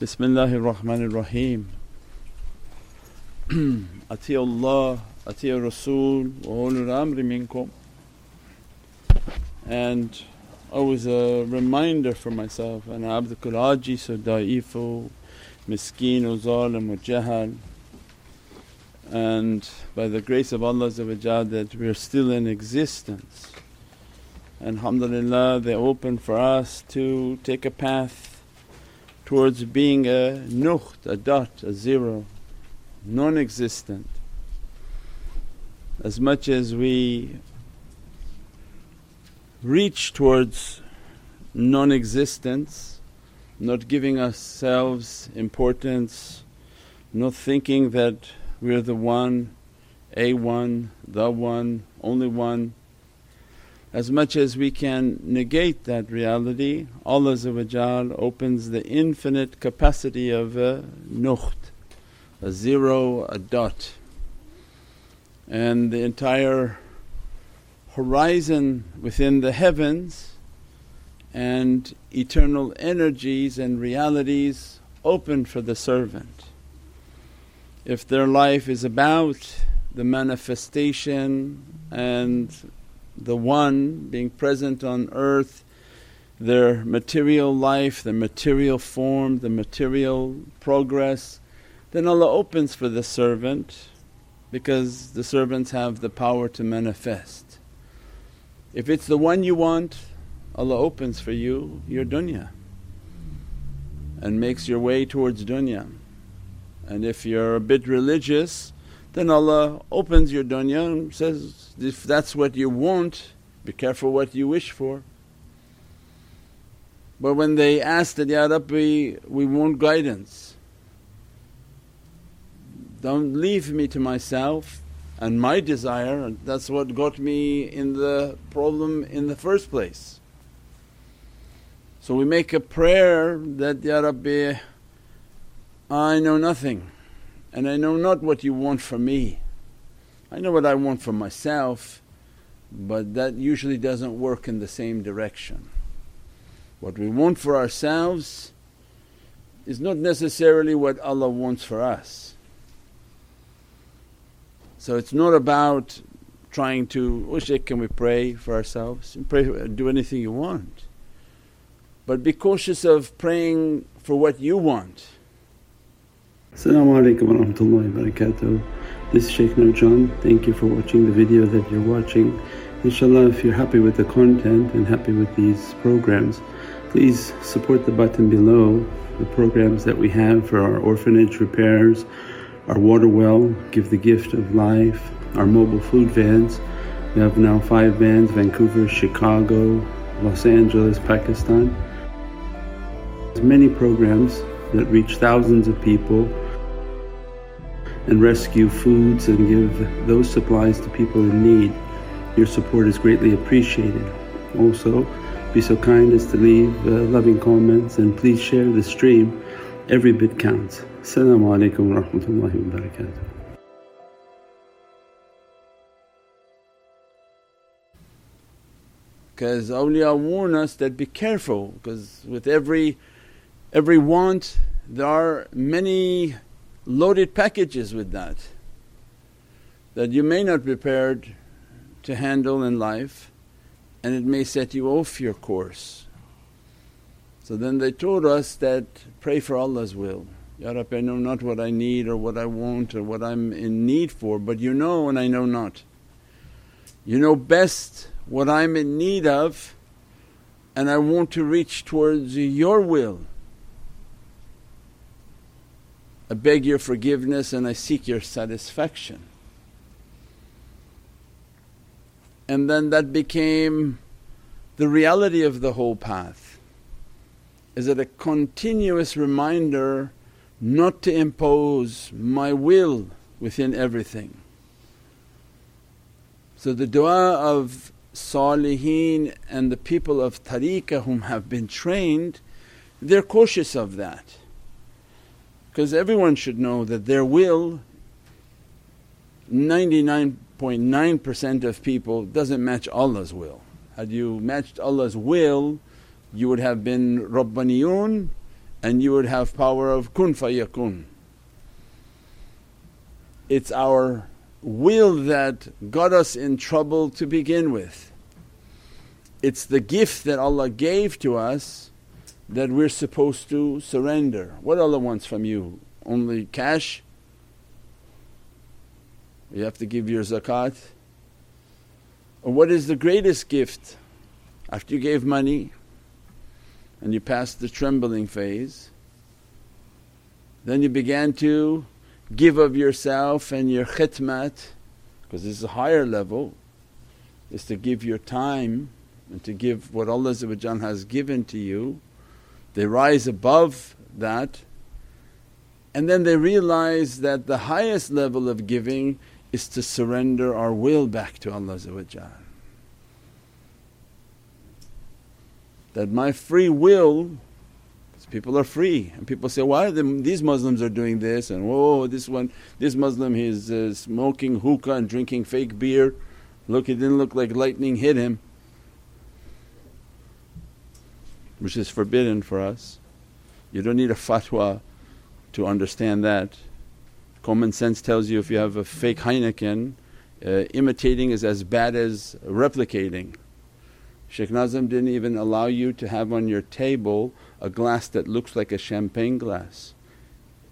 Bismillahir Rahmanir Rahim. Ati Allah, Ati Rasul wa ulul amri minkum. And always a reminder for myself, and abdukul ajis wa da'ifu, miskeen wa. And by the grace of Allah that we are still in existence. And alhamdulillah they open for us to take a path towards being a nuqt, a dot, a zero, non existent. As much as we reach towards non existence, not giving ourselves importance, not thinking that we're the one, a one, the one, only one, as much as we can negate that reality, Allah opens the infinite capacity of a nuqt, a zero, a dot. And the entire horizon within the heavens and eternal energies and realities open for the servant. If their life is about the manifestation and the One being present on earth, their material life, their material form, the material progress, then Allah opens for the servant because the servants have the power to manifest. If it's the one you want, Allah opens for you your dunya and makes your way towards dunya. And if you're a bit religious, then Allah opens your dunya and says, if that's what you want, be careful what you wish for. But when they asked that, Ya Rabbi, we want guidance, don't leave me to myself and my desire, that's what got me in the problem in the first place. So we make a prayer that, Ya Rabbi, I know nothing and I know not what you want from me. I know what I want for myself but that usually doesn't work in the same direction. What we want for ourselves is not necessarily what Allah wants for us. So it's not about trying to, oh Shaykh can we pray for ourselves? Pray, do anything you want. But be cautious of praying for what you want Assalamu alaikum wa rahmatullahi wa barakatuh. This is Shaykh Nurjan. Thank you for watching the video that you're watching. Inshallah if you're happy with the content and happy with these programs please support the button below the programs that we have for our orphanage repairs, our water well, Give the Gift of Life, our mobile food vans. We have now five vans Vancouver, Chicago, Los Angeles, Pakistan. There's many programs that reach thousands of people and rescue foods and give those supplies to people in need. Your support is greatly appreciated. Also, be so kind as to leave uh, loving comments and please share the stream. Every bit counts. Assalamu alaikum wa rahmatullahi wa barakatuh. Because awliya warn us that be careful because with every every want there are many loaded packages with that that you may not be prepared to handle in life and it may set you off your course. So then they told us that pray for Allah's will. Ya Rabbi I know not what I need or what I want or what I'm in need for but you know and I know not. You know best what I'm in need of and I want to reach towards your will. I beg your forgiveness and I seek your satisfaction. And then that became the reality of the whole path. Is it a continuous reminder not to impose my will within everything. So the du'a of salihin and the people of tariqah whom have been trained, they're cautious of that because everyone should know that their will 99.9% of people doesn't match Allah's will. Had you matched Allah's will you would have been Rabbaniyun and you would have power of kun fayakun. It's our will that got us in trouble to begin with. It's the gift that Allah gave to us that we're supposed to surrender. What Allah wants from you? Only cash? You have to give your zakat? Or what is the greatest gift? After you gave money and you passed the trembling phase, then you began to give of yourself and your khidmat because this is a higher level is to give your time and to give what Allah has given to you. They rise above that and then they realize that the highest level of giving is to surrender our will back to Allah That my free will because people are free and people say, why these Muslims are doing this? And whoa this one, this Muslim he's uh, smoking hookah and drinking fake beer, look it didn't look like lightning hit him which is forbidden for us. You don't need a fatwa to understand that. Common sense tells you if you have a fake Heineken, uh, imitating is as bad as replicating. Shaykh Nazim didn't even allow you to have on your table a glass that looks like a champagne glass.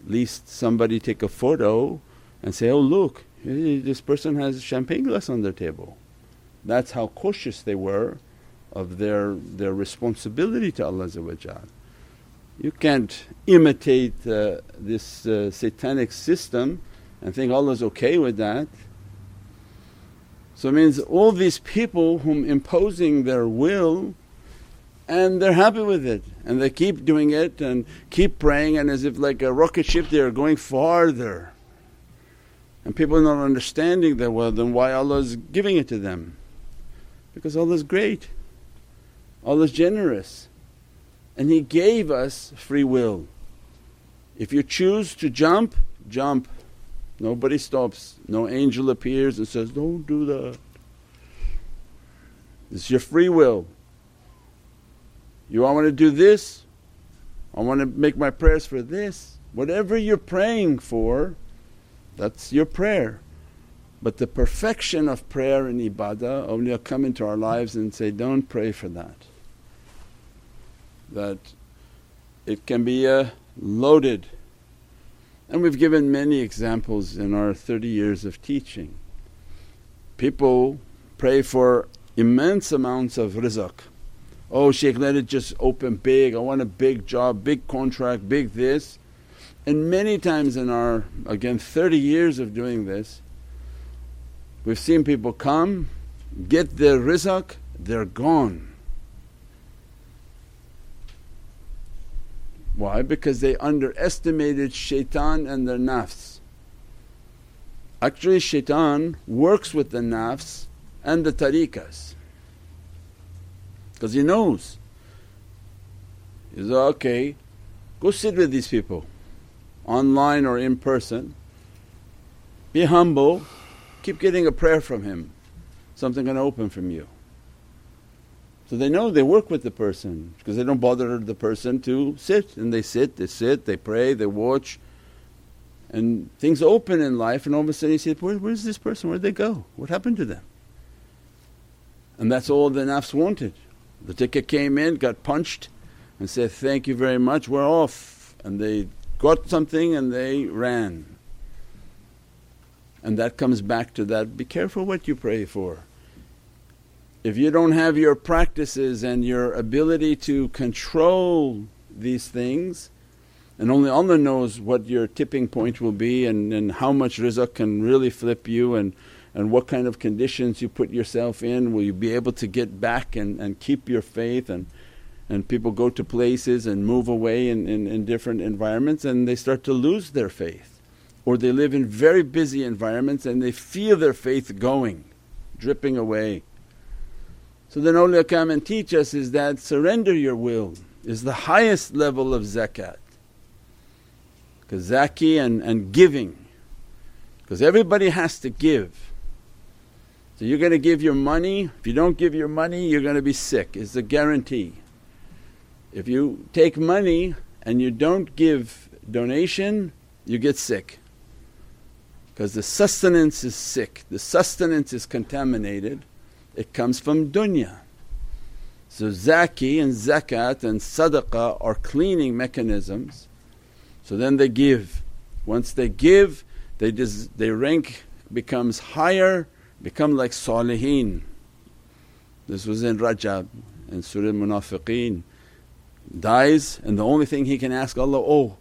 At least somebody take a photo and say, oh look this person has a champagne glass on their table. That's how cautious they were of their, their responsibility to Allah You can't imitate uh, this uh, satanic system and think Allah's okay with that. So it means all these people whom imposing their will and they're happy with it and they keep doing it and keep praying and as if like a rocket ship they're going farther. And people are not understanding that well then why Allah is giving it to them? Because Allah is great, Allah is generous and He gave us free will. If you choose to jump, jump. Nobody stops, no angel appears and says, don't do that. It's your free will. You I want to do this? I want to make my prayers for this. Whatever you're praying for, that's your prayer. But the perfection of prayer and ibadah, awliya come into our lives and say, don't pray for that. That it can be a loaded and we've given many examples in our 30 years of teaching. People pray for immense amounts of rizq oh Shaykh let it just open big, I want a big job, big contract, big this. And many times in our again 30 years of doing this we've seen people come, get their rizq, they're gone. Why? Because they underestimated shaitan and their nafs. Actually shaitan works with the nafs and the tariqas because he knows. He says, okay, go sit with these people online or in person, be humble, keep getting a prayer from him, something gonna open from you. So they know they work with the person because they don't bother the person to sit and they sit, they sit, they pray, they watch and things open in life and all of a sudden you say, Where, where's this person, where'd they go? What happened to them? And that's all the nafs wanted. The ticket came in, got punched and said, thank you very much, we're off. And they got something and they ran. And that comes back to that, be careful what you pray for. If you don't have your practices and your ability to control these things and only Allah knows what your tipping point will be and, and how much rizq can really flip you and and what kind of conditions you put yourself in, will you be able to get back and, and keep your faith and and people go to places and move away in, in, in different environments and they start to lose their faith. Or they live in very busy environments and they feel their faith going, dripping away. So then awliya come and teach us is that surrender your will is the highest level of zakat. Because zaki and, and giving, because everybody has to give. So you're going to give your money, if you don't give your money you're going to be sick, it's a guarantee. If you take money and you don't give donation, you get sick. Because the sustenance is sick, the sustenance is contaminated, it comes from dunya. So zaki and zakat and sadaqah are cleaning mechanisms. So then they give. Once they give, they des- their rank becomes higher, become like salihin. This was in Rajab in Surah Munafiqeen. Dies and the only thing he can ask Allah, oh,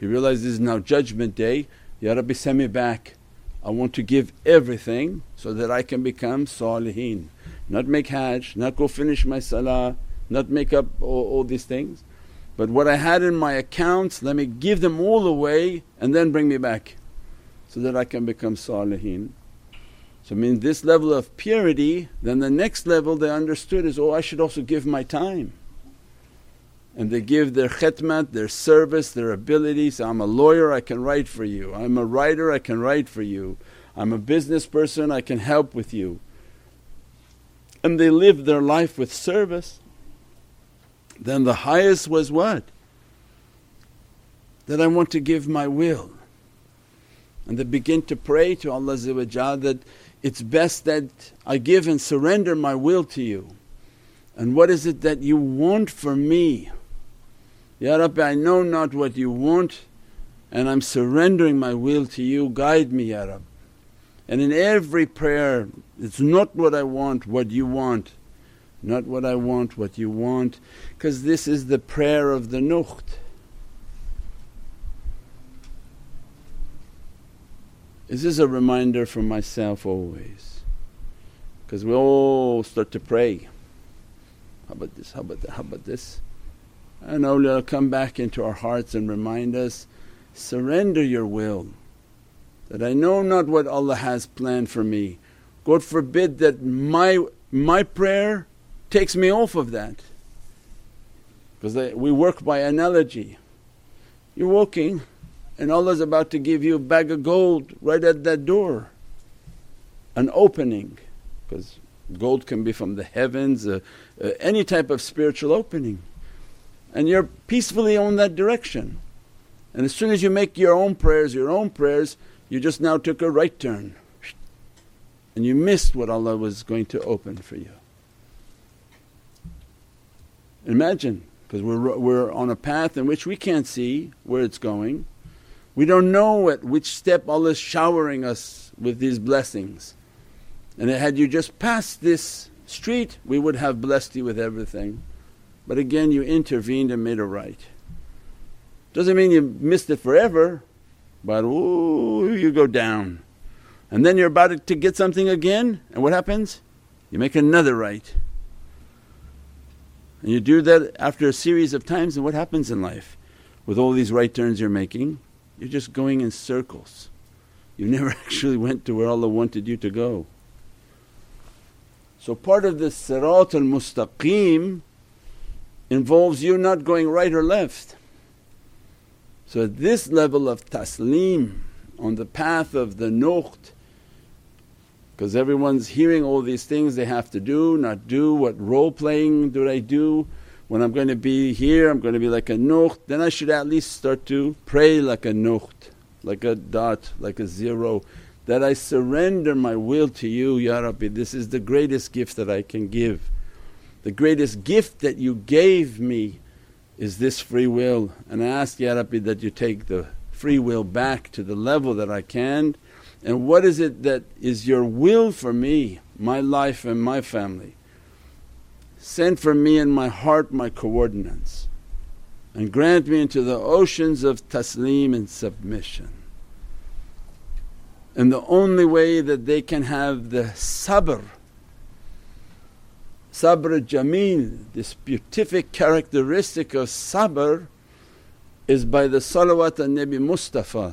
he realizes this is now judgment day, Ya Rabbi send me back. I want to give everything so that I can become salihin not make hajj, not go finish my salah, not make up all, all these things. But what I had in my accounts, let me give them all away and then bring me back so that I can become salihin. So means this level of purity, then the next level they understood is, oh I should also give my time. And they give their khidmat, their service, their abilities. I'm a lawyer, I can write for you. I'm a writer, I can write for you. I'm a business person, I can help with you and they lived their life with service, then the highest was what? That I want to give my will. And they begin to pray to Allah that it's best that I give and surrender my will to you. And what is it that you want for me? Ya Rabbi, I know not what you want and I'm surrendering my will to you, guide me Ya Rabbi. And in every prayer, it's not what I want, what you want, not what I want, what you want, because this is the prayer of the Nukht. Is this a reminder for myself always? Because we all start to pray, how about this, how about that, how about this? And awliya come back into our hearts and remind us, surrender your will that I know not what Allah has planned for me. God forbid that my, my prayer takes me off of that because we work by analogy. You're walking and Allah's about to give you a bag of gold right at that door, an opening because gold can be from the heavens, uh, uh, any type of spiritual opening and you're peacefully on that direction. And as soon as you make your own prayers, your own prayers you just now took a right turn and you missed what Allah was going to open for you. Imagine because we're, we're on a path in which we can't see where it's going. We don't know at which step Allah is showering us with these blessings. And had you just passed this street we would have blessed you with everything. But again you intervened and made a right. Doesn't mean you missed it forever but ooh you go down. And then you're about to get something again and what happens? You make another right. And you do that after a series of times and what happens in life? With all these right turns you're making, you're just going in circles. You never actually went to where Allah wanted you to go. So part of this sirat al-mustaqim involves you not going right or left. So at this level of taslim on the path of the nukht because everyone's hearing all these things they have to do, not do, what role playing do I do? When I'm going to be here I'm going to be like a nukht, then I should at least start to pray like a nukht, like a dot, like a zero that I surrender my will to you Ya Rabbi this is the greatest gift that I can give. The greatest gift that you gave me is this free will and I ask Ya Rabbi that you take the free will back to the level that I can and what is it that is your will for me, my life and my family. Send for me in my heart my coordinates and grant me into the oceans of taslim and submission. And the only way that they can have the sabr Sabr jameel, this beatific characteristic of sabr is by the salawat on Nabi Mustafa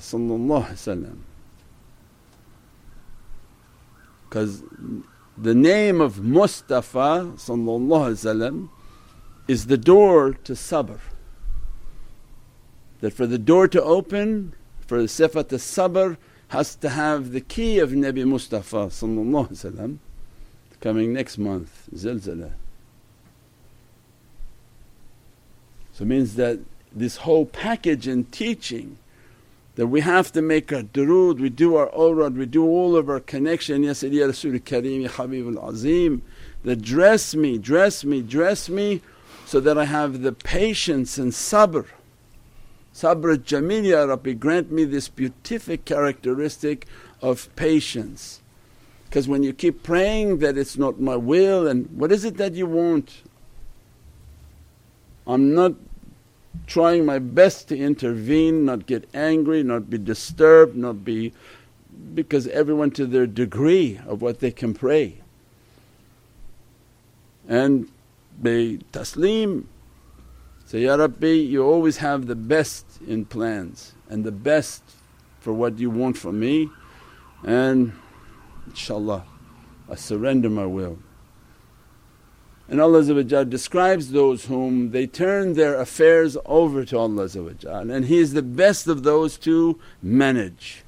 because the name of Mustafa is the door to sabr. That for the door to open, for the sifat sabr has to have the key of Nabi Mustafa coming next month, zilzala. So it means that this whole package in teaching that we have to make our durood, we do our awrad, we do all of our connection, Ya Sayyidi Ya Rasul Kareem, Ya Habibul Azim, that dress me, dress me, dress me so that I have the patience and sabr. Sabr jamil ya Rabbi, grant me this beatific characteristic of patience. Because when you keep praying that it's not my will and what is it that you want? I'm not trying my best to intervene, not get angry, not be disturbed, not be because everyone to their degree of what they can pray. And be taslim, say, Ya Rabbi, you always have the best in plans and the best for what you want from me, and inshaAllah, I surrender my will. And Allah describes those whom they turn their affairs over to Allah and He is the best of those to manage.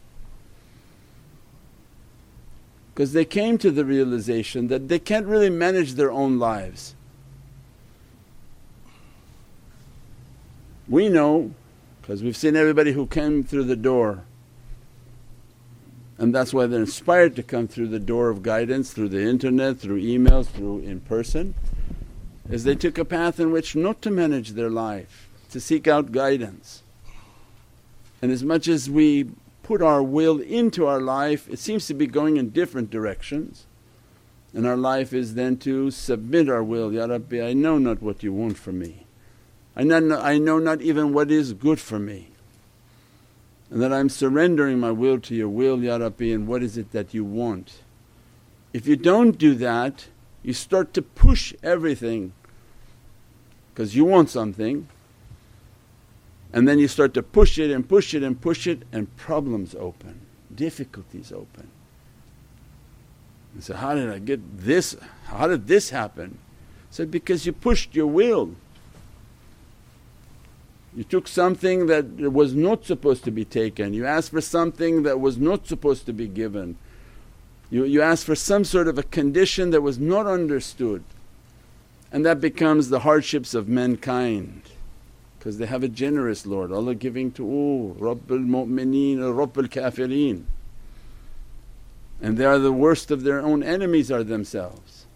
Because they came to the realization that they can't really manage their own lives. We know because we've seen everybody who came through the door and that's why they're inspired to come through the door of guidance through the internet, through emails, through in person is they took a path in which not to manage their life, to seek out guidance. And as much as we put our will into our life, it seems to be going in different directions. And our life is then to submit our will, Ya Rabbi, I know not what you want from me. I know, I know not even what is good for me. And that I'm surrendering my will to your will, Ya Rabbi, and what is it that you want. If you don't do that, you start to push everything because you want something and then you start to push it and push it and push it and problems open, difficulties open. And so, how did I get this? How did this happen? I said, because you pushed your will. You took something that was not supposed to be taken, you asked for something that was not supposed to be given. You, you asked for some sort of a condition that was not understood and that becomes the hardships of mankind because they have a generous Lord, Allah giving to all, Rabbul Mu'mineen, Rabbul Kafirin. And they are the worst of their own enemies are themselves.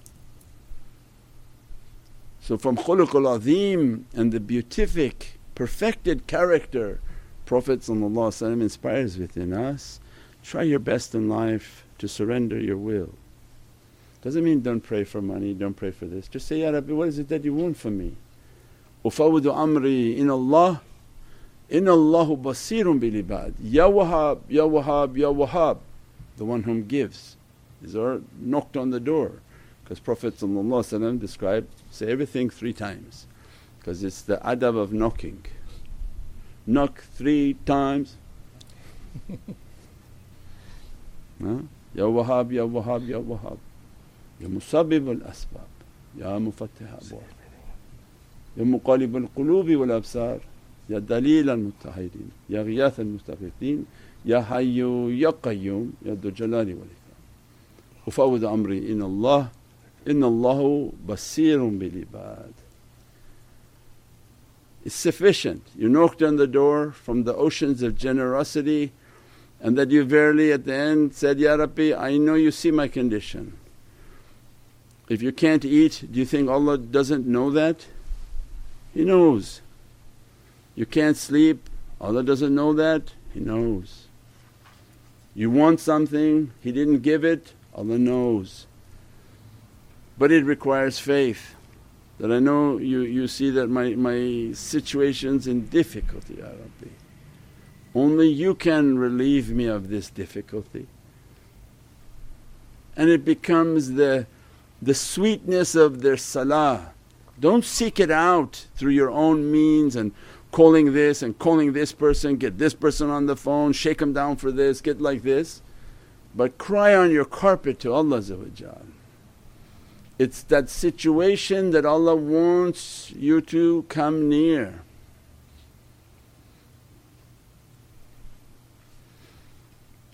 So from khuluqul azim and the beatific, perfected character Prophet inspires within us, try your best in life to surrender your will. Doesn't mean don't pray for money, don't pray for this. Just say, Ya Rabbi, what is it that you want from me? Ufawwidu amri in Allah, in Allahu basirun bil ibad. Ya Wahhab, Ya Ya the one whom gives. These are knocked on the door because Prophet described, say everything three times because it's the adab of knocking. Knock three times. huh? Ya Wahab, Ya Wahab, Ya Wahab. Ya Musabib al Asbab, Ya Mufattih Abwab, Ya Muqalib al Qulubi wal Absar, Ya Dalil al Mutahirin, Ya Ghiyath al Mustaghithin, Ya Hayyu, Ya Qayyum, Ya Dhul Jalali wal Ikram. Ufawud Amri in Allah, in Allahu Basirun bil Ibad. It's sufficient. You knocked on the door from the oceans of generosity and that you verily at the end said, Ya Rabbi, I know you see my condition. If you can't eat, do you think Allah doesn't know that? He knows. You can't sleep, Allah doesn't know that? He knows. You want something, He didn't give it, Allah knows. But it requires faith that I know you, you see that my, my situation's in difficulty, Ya Rabbi. Only you can relieve me of this difficulty. And it becomes the the sweetness of their salah. Don't seek it out through your own means and calling this and calling this person, get this person on the phone, shake them down for this, get like this. But cry on your carpet to Allah It's that situation that Allah wants you to come near.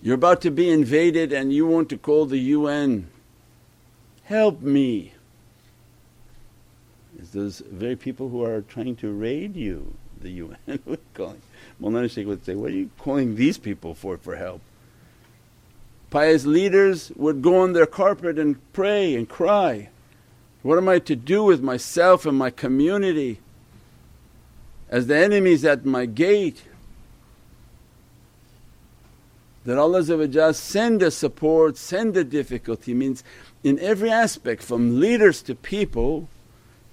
You're about to be invaded and you want to call the UN help me. It's those very people who are trying to raid you, the UN. you calling? Maulana Shaykh would say, what are you calling these people for, for help? Pious leaders would go on their carpet and pray and cry, what am I to do with myself and my community as the enemies at my gate? That Allah send a support, send a difficulty means in every aspect from leaders to people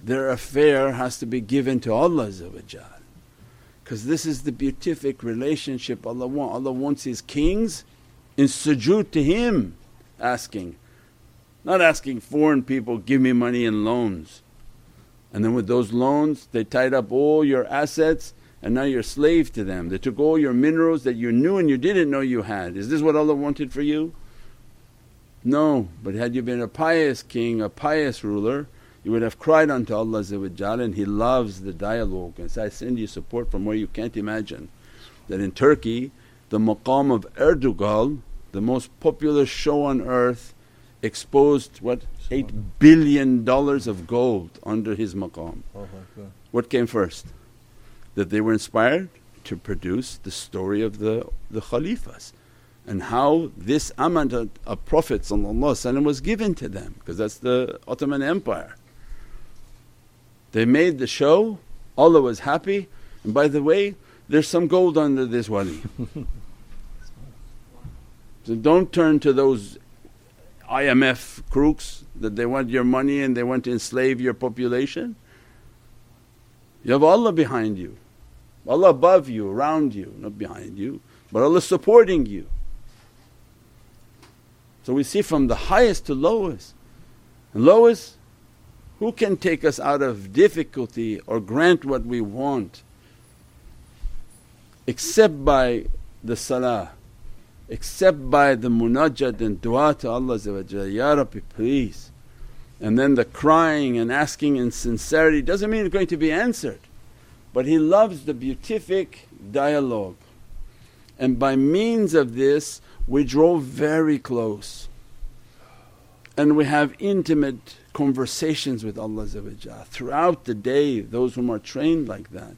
their affair has to be given to Allah because this is the beatific relationship Allah wants. Allah wants His kings in sujood to Him asking, not asking foreign people, give me money in loans. And then with those loans they tied up all your assets and now you're slave to them. They took all your minerals that you knew and you didn't know you had. Is this what Allah wanted for you? No, but had you been a pious king, a pious ruler, you would have cried unto Allah and He loves the dialogue and says, I send you support from where you can't imagine. That in Turkey the maqam of Ertugrul, the most popular show on earth exposed what? Eight billion dollars of gold under his maqam. Oh what came first? That they were inspired to produce the story of the, the Khalifas and how this amanat of Prophet was given to them because that's the Ottoman Empire. They made the show, Allah was happy and by the way there's some gold under this wali. so don't turn to those IMF crooks that they want your money and they want to enslave your population. You have Allah behind you, Allah above you, around you, not behind you, but Allah supporting you. So we see from the highest to lowest. And lowest, who can take us out of difficulty or grant what we want except by the salah except by the munajat and dua to Allah Ya Rabbi please. And then the crying and asking in sincerity doesn't mean it's going to be answered but He loves the beatific dialogue. And by means of this we draw very close and we have intimate conversations with Allah throughout the day those whom are trained like that.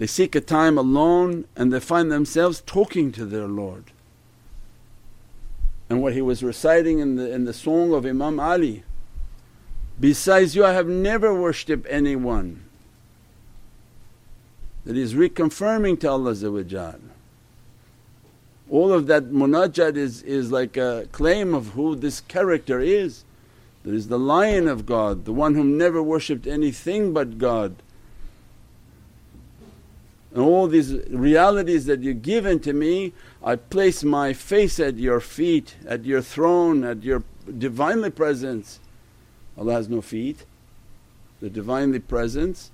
They seek a time alone and they find themselves talking to their Lord. And what he was reciting in the, in the song of Imam Ali, besides you I have never worshipped anyone that is reconfirming to Allah all of that munajat is, is like a claim of who this character is. That is the lion of God, the one whom never worshipped anything but God and all these realities that you've given to me I place my face at your feet, at your throne, at your Divinely Presence. Allah has no feet, the Divinely Presence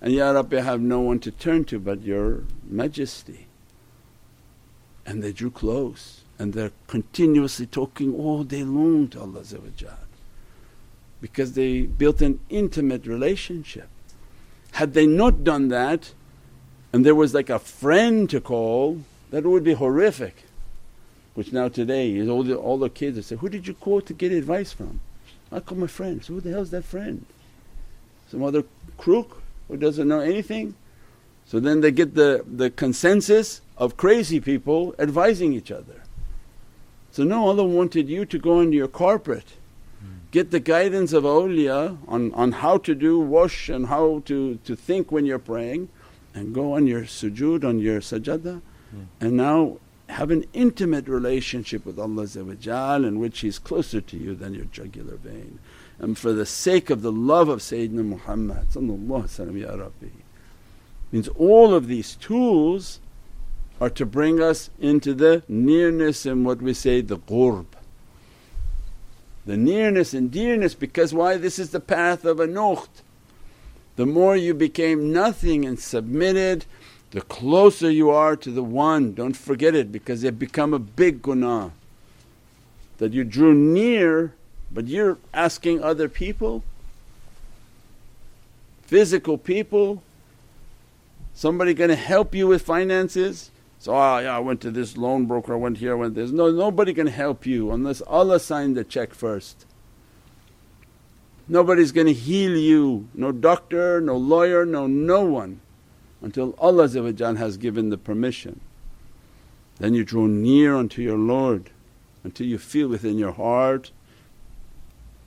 and Ya Rabbi I have no one to turn to but your majesty. And they drew close and they're continuously talking all day long to Allah because they built an intimate relationship. Had they not done that and there was like a friend to call, that would be horrific. Which now today is all the, all the kids that say, Who did you call to get advice from? I call my friend. So, who the hell is that friend? Some other crook who doesn't know anything? So then they get the, the consensus of crazy people advising each other. So no, Allah wanted you to go into your corporate, get the guidance of awliya on, on how to do wash and how to, to think when you're praying and go on your sujood, on your sajada mm. and now have an intimate relationship with Allah in which He's closer to you than your jugular vein. And for the sake of the love of Sayyidina Muhammad Ya Rabbi. Means all of these tools are to bring us into the nearness and what we say the qurb. The nearness and dearness because why? This is the path of a nukht the more you became nothing and submitted, the closer you are to the One. Don't forget it because it become a big gunaah. That you drew near but you're asking other people, physical people, somebody going to help you with finances. So, oh, yeah, I went to this loan broker, I went here, I went this. No, nobody can help you unless Allah signed the check first. Nobody's going to heal you, no doctor, no lawyer, no no one. until Allah has given the permission. Then you draw near unto your Lord until you feel within your heart,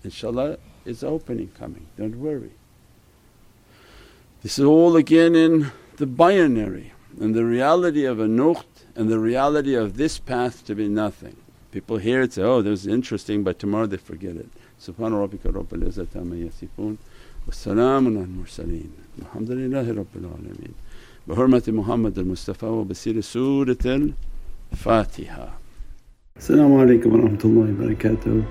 inshaAllah it's opening coming, don't worry. This is all again in the binary and the reality of a nuqt and the reality of this path to be nothing. People hear it say, oh this is interesting but tomorrow they forget it. Yasifoon wa salaamun al mursaleen alhamdulillahi rabbil alameen. Bi hurmati Muhammad al Mustafa wa bi sirri Surat al Fatiha. Assalamu alaikum wa rahmatullahi wa barakatuh.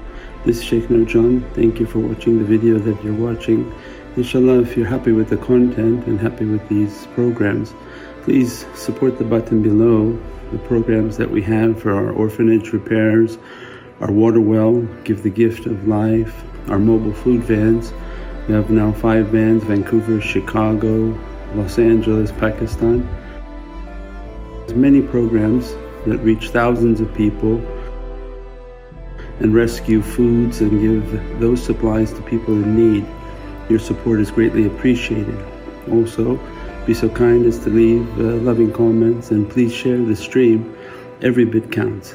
This is Shaykh Nurjan. Thank you for watching the video that you're watching. Inshallah if you're happy with the content and happy with these programs please support the button below the programs that we have for our orphanage repairs, our water well, give the gift of life, our mobile food vans. We have now five vans Vancouver, Chicago, Los Angeles, Pakistan. There's many programs that reach thousands of people and rescue foods and give those supplies to people in need. Your support is greatly appreciated. Also, be so kind as to leave uh, loving comments and please share the stream. Every bit counts.